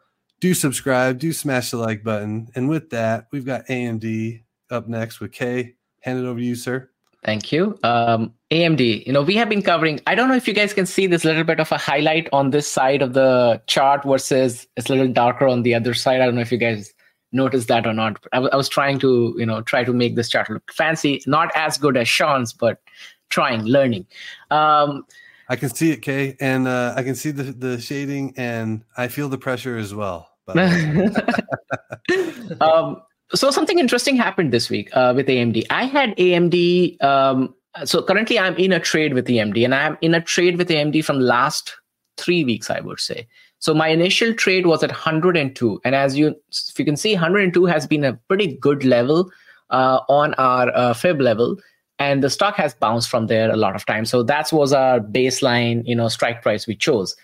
Do subscribe, do smash the like button. And with that, we've got AMD up next with Kaye. Hand it over to you, sir. Thank you. Um, AMD, you know, we have been covering, I don't know if you guys can see this little bit of a highlight on this side of the chart versus it's a little darker on the other side. I don't know if you guys noticed that or not. I, w- I was trying to, you know, try to make this chart look fancy, not as good as Shaun's, but trying, learning. Um, I can see it, Kaye, and uh, I can see the, the shading, and I feel the pressure as well. um, so something interesting happened this week uh, with AMD. I had AMD. Um, so currently, I'm in a trade with AMD, and I'm in a trade with AMD from last three weeks, I would say. So my initial trade was at 102, and as you, if you can see, 102 has been a pretty good level uh, on our uh, fib level, and the stock has bounced from there a lot of times. So that was our baseline, you know, strike price we chose.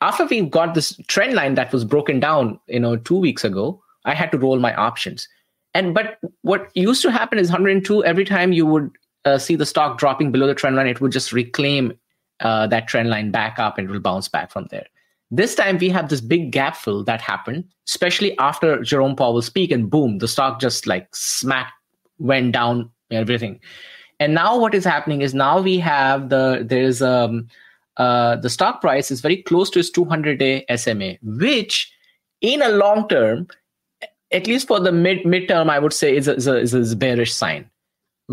After we got this trend line that was broken down, you know, two weeks ago, I had to roll my options. And but what used to happen is 102 every time you would uh, see the stock dropping below the trend line, it would just reclaim uh, that trend line back up and it will bounce back from there. This time we have this big gap fill that happened, especially after Jerome Powell speak, and boom, the stock just like smack went down everything. And now what is happening is now we have the there's um uh the stock price is very close to its 200 day SMA, which in a long term at least for the mid midterm, I would say is a, is a, is a bearish sign.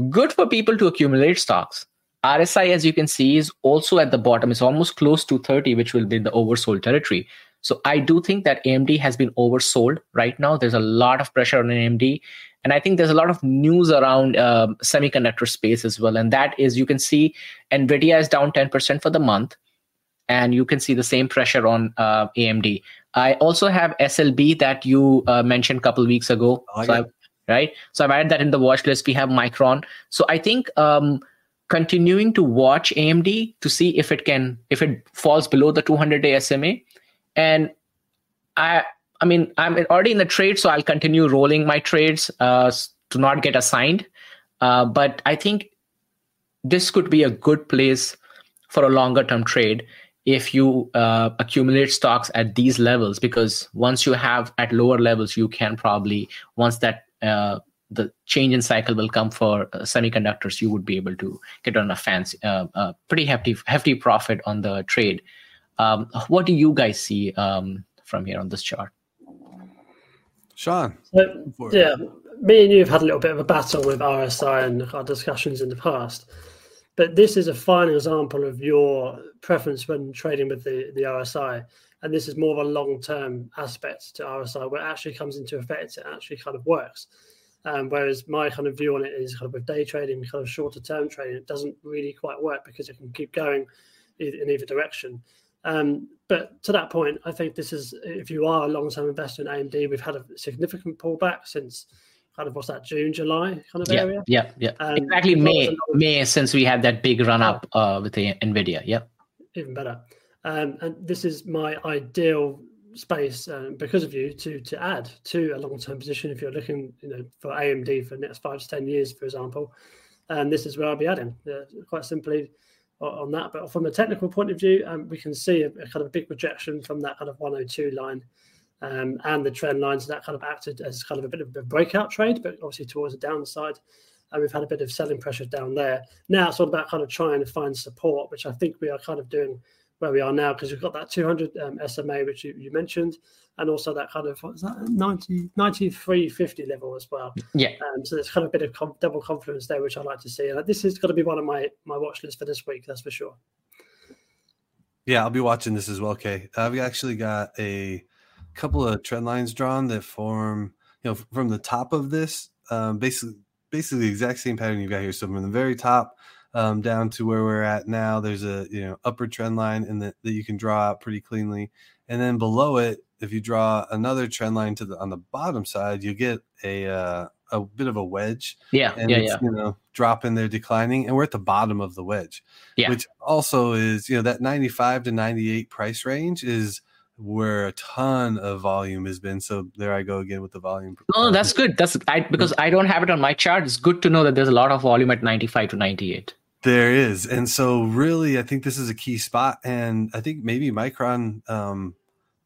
Good for people to accumulate stocks. RSI, as you can see, is also at the bottom. It's almost close to 30, which will be the oversold territory. So I do think that AMD has been oversold right now. There's a lot of pressure on AMD. And I think there's a lot of news around uh, semiconductor space as well. And that is, you can see NVIDIA is down 10% for the month. And you can see the same pressure on uh, AMD. I also have SLB that you uh, mentioned a couple weeks ago. Oh, so right? So I've added that in the watch list. We have Micron. So I think um, continuing to watch AMD to see if it can, if it falls below the 200 day SMA. And I, I mean, I'm already in the trade, so I'll continue rolling my trades uh, to not get assigned. Uh, but I think this could be a good place for a longer term trade if you uh, accumulate stocks at these levels because once you have at lower levels you can probably once that uh, the change in cycle will come for uh, semiconductors you would be able to get on a fancy uh, uh, pretty hefty hefty profit on the trade um, what do you guys see um, from here on this chart Shaun so, yeah me and you have had a little bit of a battle with rsi and our discussions in the past but this is a fine example of your preference when trading with the, the RSI. And this is more of a long term aspect to RSI where it actually comes into effect, it actually kind of works. Um, whereas my kind of view on it is kind of with day trading, kind of shorter term trading, it doesn't really quite work because it can keep going in either direction. Um, but to that point, I think this is if you are a long term investor in AMD, we've had a significant pullback since kind of what's that June, July kind of yeah, area. Yeah, yeah, um, exactly. May, May since we had that big run up uh, with the Nvidia. Yep, even better. Um, and this is my ideal space um, because of you to to add to a long term position if you're looking, you know, for AMD for the next five to ten years, for example. And this is where I'll be adding, uh, quite simply on that. But from a technical point of view, um, we can see a, a, kind of big rejection from that kind of 102 line um, and the trend lines that kind of acted as kind of a bit of a breakout trade, but obviously towards the downside. and we've had a bit of selling pressure down there. Now it's all about kind of trying to find support, which I think we are kind of doing where we are now because we've got that 200 um, SMA, which you, you, mentioned, and also that kind of what's that 90 9350 level as well. Yeah. Um, so there's kind of a bit of com- double confluence there, which I like to see. And this is going to be one of my my watch lists for this week. That's for sure. Yeah, I'll be watching this as well. Okay, I've actually got a couple of trend lines drawn that form, you know, from the top of this, um, basically, basically the exact same pattern you've got here. So from the very top um, down to where we're at now, there's a you know upper trend line, and that that you can draw out pretty cleanly. And then below it, if you draw another trend line to the on the bottom side, you get a uh, a bit of a wedge. Yeah, and yeah, it's, yeah. You know, dropping there, declining, and we're at the bottom of the wedge. Yeah. Which also is, you know, that 95 to 98 price range is where a ton of volume has been. So there I go again with the volume. No, that's good. That's I because I don't have it on my chart. It's good to know that there's a lot of volume at 95 to 98. There is, and so really, I think this is a key spot, and I think maybe Micron um,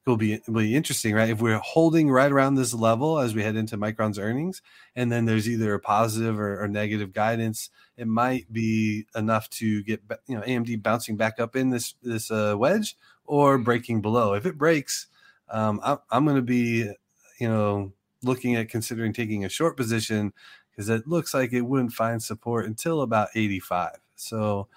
will be will be interesting, right? If we're holding right around this level as we head into Micron's earnings, and then there's either a positive or, or negative guidance, it might be enough to get you know AMD bouncing back up in this this uh, wedge or breaking below. If it breaks, um, I'm, I'm going to be you know looking at considering taking a short position because it looks like it wouldn't find support until about 85. So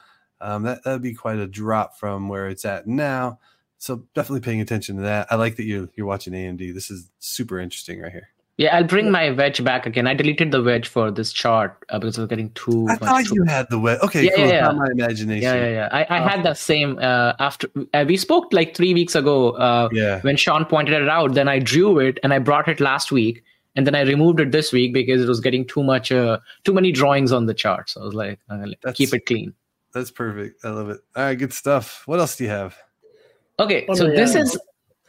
um, that that'd be quite a drop from where it's at now. So definitely paying attention to that. I like that you're you're watching AMD. This is super interesting right here. Yeah, I'll bring my wedge back again. I deleted the wedge for this chart uh, because it was getting too. I much thought too- you had the wedge. Okay, Yeah, cool. yeah, not yeah. my imagination. Yeah, yeah, yeah. I, I Oh. had the same uh, after uh, we spoke like three weeks ago. Uh, Yeah. when Shaun pointed it out, then I drew it and I brought it last week, and then I removed it this week because it was getting too much, uh, too many drawings on the chart. So I was like, I'm gonna That's- keep it clean. That's perfect. I love it. All right, good stuff. What else do you have? Okay, so this uh, is.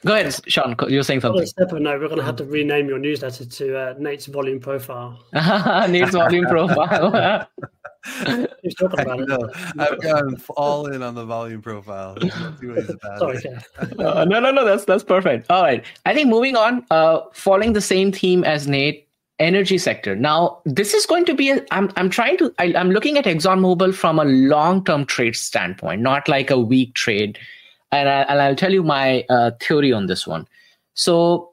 Go ahead, Shaun. You're saying On a something. step of note, we're going to have to rename your newsletter to uh, Nate's volume profile. Needs volume profile. Who's talking about it? I've gone all in on the volume profile. No two ways about Sorry, it. Uh, no, no, no. That's that's perfect. All right. I think moving on, uh, following the same theme as Nate, energy sector. Now, this is going to be. A, I'm I'm trying to. I, I'm looking at ExxonMobil from a long-term trade standpoint, not like a week trade. And, I, and I'll tell you my uh, theory on this one. So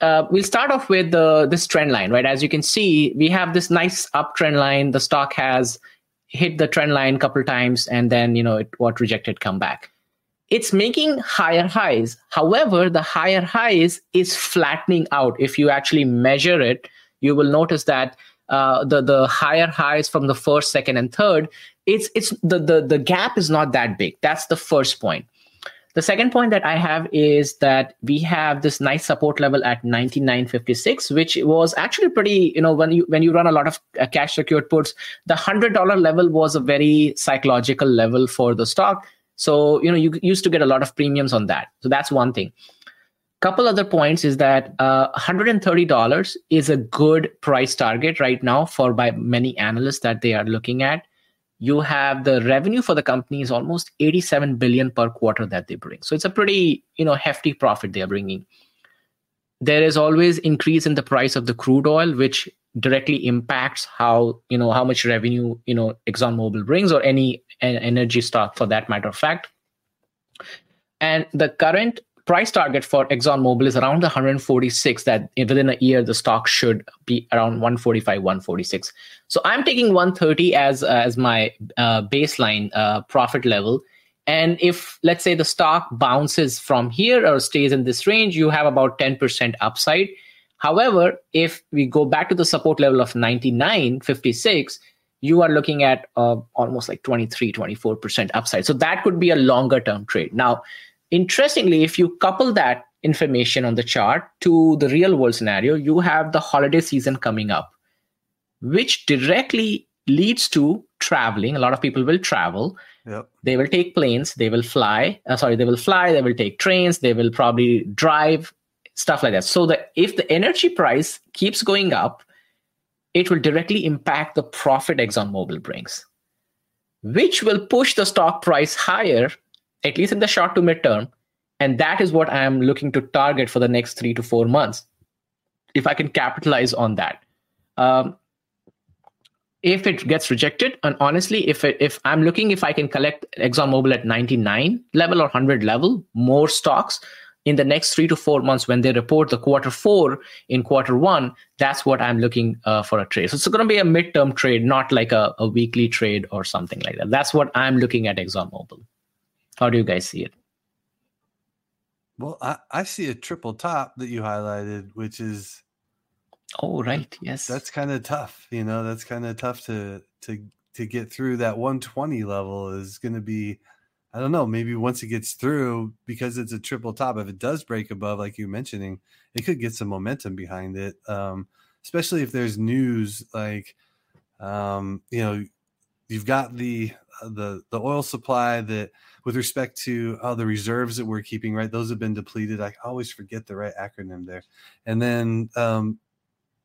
uh, we'll start off with the this trend line, right? As you can see, we have this nice uptrend line. The stock has hit the trend line a couple times, and then you know it what rejected come back it's making higher highs. However, the higher highs is flattening out. If you actually measure it, you will notice that uh, the the higher highs from the first, second, and third, it's it's the the the gap is not that big. That's the first point. The second point that I have is that we have this nice support level at 99.56, which was actually pretty, you know, when you when you run a lot of uh, cash secured puts, the hundred dollar level was a very psychological level for the stock. So you know you used to get a lot of premiums on that. So that's one thing. Couple other points is that uh, $130 is a good price target right now for by many analysts that they are looking at you have the revenue for the company is almost 87 billion per quarter that they bring. So it's a pretty you know hefty profit they are bringing. There is always increase in the price of the crude oil which directly impacts how you know how much revenue you know exxonmobil brings or any energy stock for that matter of fact. And the current price target for exxonmobil is around the 146 that within a year the stock should be around 145 146 so i'm taking 130 as as my uh, baseline uh, profit level. And if let's say the stock bounces from here or stays in this range you have about 10% upside. However if we go back to the support level of 99.56 you are looking at uh, almost like 23 24% upside. So that could be a longer term trade. Now interestingly if you couple that information on the chart to the real world scenario you have the holiday season coming up which directly leads to traveling. A lot of people will travel. Yep. they will take planes. They will fly. Uh, sorry they will fly. They will take trains. They will probably drive stuff like that. So that if the energy price keeps going up it will directly impact the profit exxonmobil brings which will push the stock price higher at least in the short to mid term and that is what i am looking to target for the next three to four months if i can capitalize on that um, if it gets rejected, and honestly, if it, if I'm looking if I can collect ExxonMobil at 99 level or 100 level, more stocks in the next three to four months when they report the quarter four in quarter one, that's what I'm looking uh, for a trade. So it's going to be a midterm trade, not like a, a weekly trade or something like that. That's what I'm looking at ExxonMobil. How do you guys see it? Well, I, I see a triple top that you highlighted, which is Oh, right. Yes. that's kind of tough. You know, that's kind of tough to to to get through that 120 level is going to be I don't know, maybe once it gets through because it's a triple top if it does break above like you mentioning, it could get some momentum behind it. Um especially if there's news like um you know, you've got the uh, the the oil supply that with respect to oh, the reserves that we're keeping, right? Those have been depleted. I always forget the right acronym there. And then um,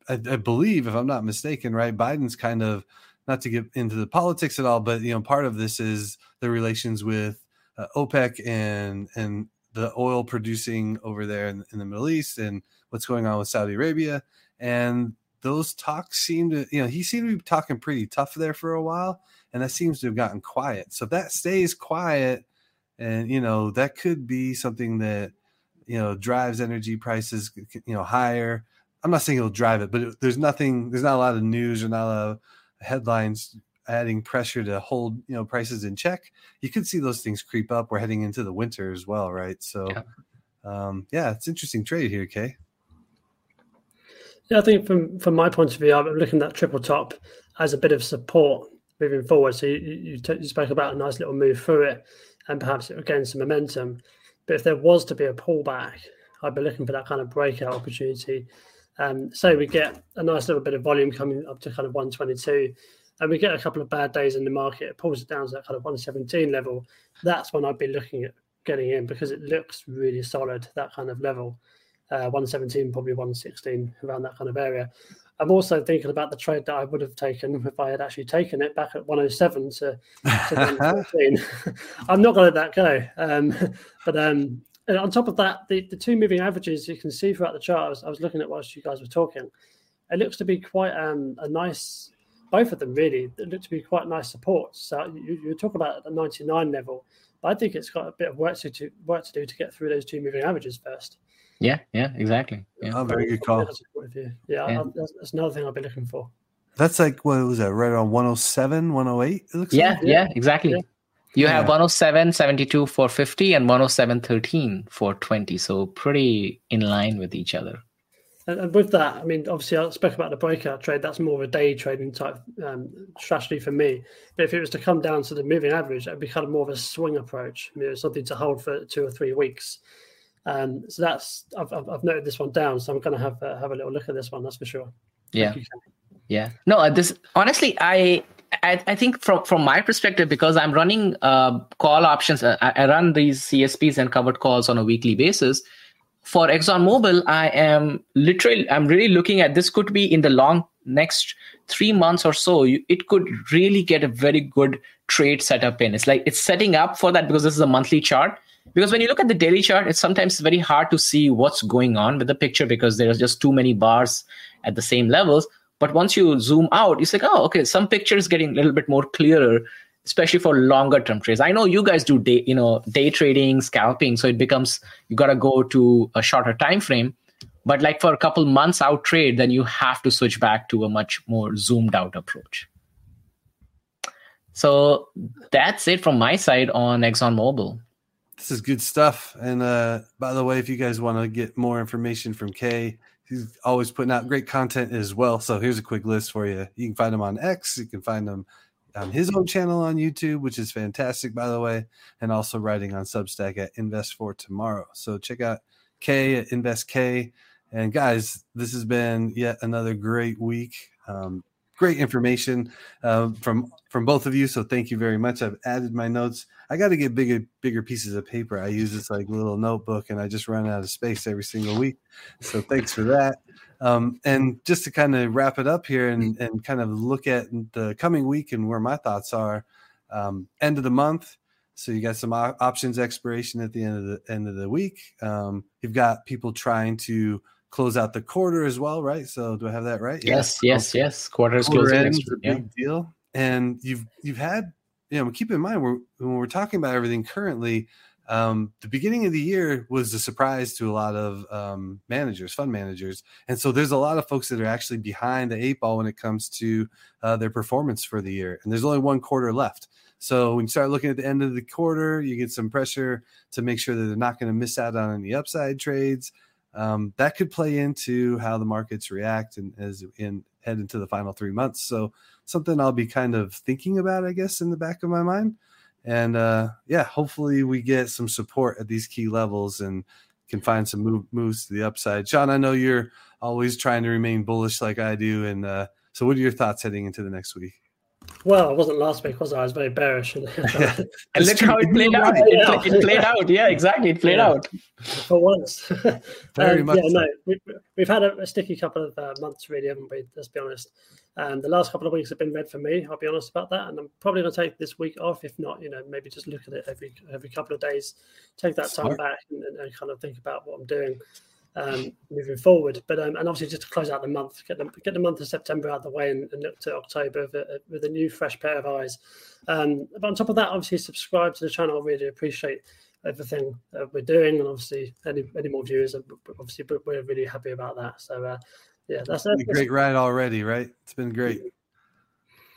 I, I believe, if I'm not mistaken, right, Biden's kind of not to get into the politics at all, but you know, part of this is the relations with uh, OPEC and and the oil producing over there in, in the Middle East and what's going on with Saudi Arabia. And those talks seem to, you know, he seemed to be talking pretty tough there for a while, and that seems to have gotten quiet. So if that stays quiet, and you know, that could be something that you know drives energy prices, you know, higher. I'm not saying it'll drive it, but it, there's nothing, there's not a lot of news or not a lot of headlines adding pressure to hold you know prices in check. You could see those things creep up. We're heading into the winter as well, right? So, Yeah. um, yeah, it's interesting trade here, Kaye. Yeah, I think from from my point of view, I'm looking at that triple top as a bit of support moving forward. So you, you, t- you spoke about a nice little move through it, and perhaps it gain some momentum. But if there was to be a pullback, I'd be looking for that kind of breakout opportunity. Um, so we get a nice little bit of volume coming up to kind of 122, and we get a couple of bad days in the market. It pulls it down to that kind of 117 level. That's when I'd be looking at getting in because it looks really solid that kind of level. Uh, 117, probably 116, around that kind of area. I'm also thinking about the trade that I would have taken if I had actually taken it back at 107 to, to 114. I'm not going to let that go. Um, but um, on top of that, the, the two moving averages you can see throughout the chart. I was, I was looking at whilst you guys were talking. It looks to be quite um, a nice, both of them really. It look to be quite nice supports. So you, you talk about the 99 level, but I think it's got a bit of work to work to do to get through those two moving averages first. Yeah. Yeah. Exactly. Yeah. Oh, very good call. That's, a point of view. yeah, Yeah. That's, that's another thing I'll be looking for. That's like what was that? Right on 107, 108. It looks Yeah. like? Yeah. Exactly. Yeah. You have Yeah. 107, 72 for 50 and 107, 13 for 20. So pretty in line with each other. And, and with that, I mean, obviously, I spoke about the breakout trade. That's more of a day trading type um, strategy for me. But if it was to come down to the moving average, that'd be kind of more of a swing approach. You know, something to hold for two or three weeks. Um, so that's I've, I've, noted this one down. So I'm going to have uh, have a little look at this one. That's for sure. Yeah. You, Yeah. No, uh, this honestly, I, I I think from from my perspective, because I'm running uh, call options, uh, I, I run these CSPs and covered calls on a weekly basis. For ExxonMobil, I am literally, I'm really looking at this. Could be in the long next three months or so. You, it could really get a very good trade setup in. It's like it's setting up for that because this is a monthly chart. Because when you look at the daily chart, it's sometimes very hard to see what's going on with the picture because there's just too many bars at the same levels. But once you zoom out, it's like, oh, okay, some pictures getting a little bit more clearer, especially for longer term trades. I know you guys do day, you know, day trading, scalping, so it becomes you gotta go to a shorter time frame. But like for a couple months out trade, then you have to switch back to a much more zoomed out approach. So that's it from my side on ExxonMobil. This is good stuff. And uh, by the way, if you guys want to get more information from Kaye, he's always putting out great content as well. So here's a quick list for you. You can find him on X. You can find him on his own channel on YouTube, which is fantastic, by the way, and also writing on Substack at Invest for Tomorrow. So check out Kaye at Invest Kaye. And guys, this has been yet another great week. Um, great information um, from from both of you. So thank you very much. I've added my notes. I got to get bigger bigger pieces of paper. I use this like little notebook, and I just run out of space every single week. So thanks for that. Um, and just to kind of wrap it up here and, and kind of look at the coming week and where my thoughts are. Um, end of the month. So you got some op- options expiration at the end of the end of the week. Um, you've got people trying to close out the quarter as well, right? So do I have that right? Yes, yeah. yes, yes. Quarter is quarter closing. Next, yeah. Big deal. And you've you've had you know keep in mind we're, when we're talking about everything currently. Um, the beginning of the year was a surprise to a lot of um, managers, fund managers, and so there's a lot of folks that are actually behind the eight ball when it comes to uh, their performance for the year. And there's only one quarter left. So when you start looking at the end of the quarter, you get some pressure to make sure that they're not going to miss out on any upside trades um, that could play into how the markets react and as in head into the final three months. So something I'll be kind of thinking about, I guess, in the back of my mind. And uh, yeah, hopefully we get some support at these key levels and can find some move, moves to the upside. Shaun, I know you're always trying to remain bullish like I do. And uh, so, what are your thoughts heading into the next week? Well, it wasn't last week, was I? I was very bearish. And, and look how it played out. It, it, played out. Yeah, exactly. It played yeah. out. For once. very um, much. Yeah, so. no, we, we've had a, a, sticky couple of uh, months, really, haven't we? Let's be honest. And the last couple of weeks have been red for me. I'll be honest about that. And I'm probably going to take this week off. If not, you know, maybe just look at it every every couple of days, take that Smart. time back and, and, kind of think about what I'm doing um, moving forward. But um, and obviously just to close out the month, get the get the month of September out of the way, and, and look to October with a, with a, new fresh pair of eyes. Um, but on top of that, obviously subscribe to the channel. I really appreciate everything that we're doing, and obviously any any more viewers, obviously but we're really happy about that. So uh, yeah, that's a great ride already, right? It's been great.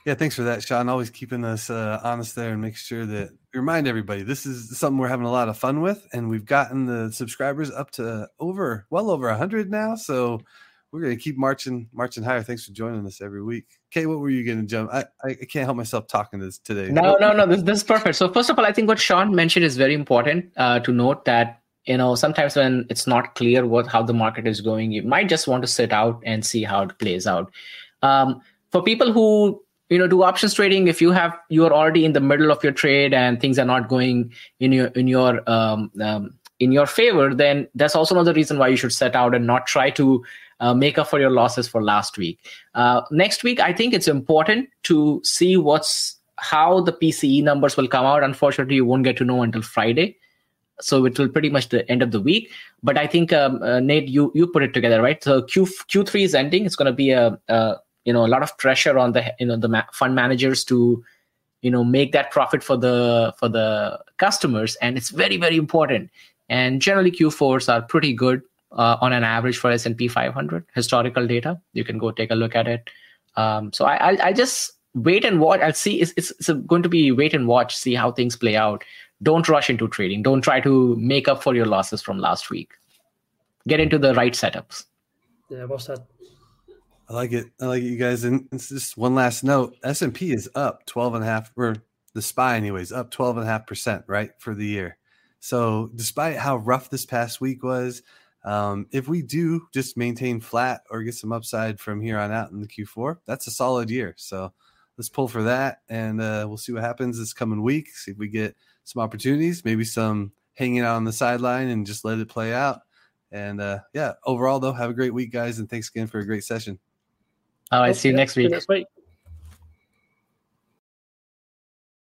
Yeah, thanks for that, Shaun. Always keeping us uh, honest there and make sure that remind everybody this is something we're having a lot of fun with, and we've gotten the subscribers up to over well over hundred now. So we're gonna keep marching, marching higher. Thanks for joining us every week. Kaye, what were you gonna jump? I, I can't help myself talking this today. No, no, no. This, this is perfect. So first of all, I think what Shaun mentioned is very important uh, to note that you know sometimes when it's not clear what how the market is going, you might just want to sit out and see how it plays out. Um, for people who you know do options trading if you have you are already in the middle of your trade and things are not going in your in your um, um, in your favor then that's also another reason why you should set out and not try to uh, make up for your losses for last week. Uh, next week i think it's important to see what's how the pce numbers will come out. Unfortunately you won't get to know until friday. So it will pretty much the end of the week. But i think um, uh, nate you you put it together right? So q q3 is ending. It's going to be a, a you know a lot of pressure on the you know the ma- fund managers to you know make that profit for the for the customers. And it's very very important. And generally q4s are pretty good uh, on an average for s&p 500 historical data. You can go take a look at it. Um, so I, I, I just wait and watch. I'll see it's, it's, it's going to be wait and watch see how things play out. Don't rush into trading. Don't try to make up for your losses from last week. Get into the right setups. Yeah what's that I like it. I like it, you guys. And it's just one last note. S&P is up 12 and a half, or the SPY anyways, up 12 and a half percent, right, for the year. So despite how rough this past week was, um, if we do just maintain flat or get some upside from here on out in the Q4, that's a solid year. So let's pull for that, and uh, we'll see what happens this coming week. See if we get some opportunities, maybe some hanging out on the sideline and just let it play out. And uh, yeah, overall though, have a great week, guys, and thanks again for a great session. All right. See you next week. Next week.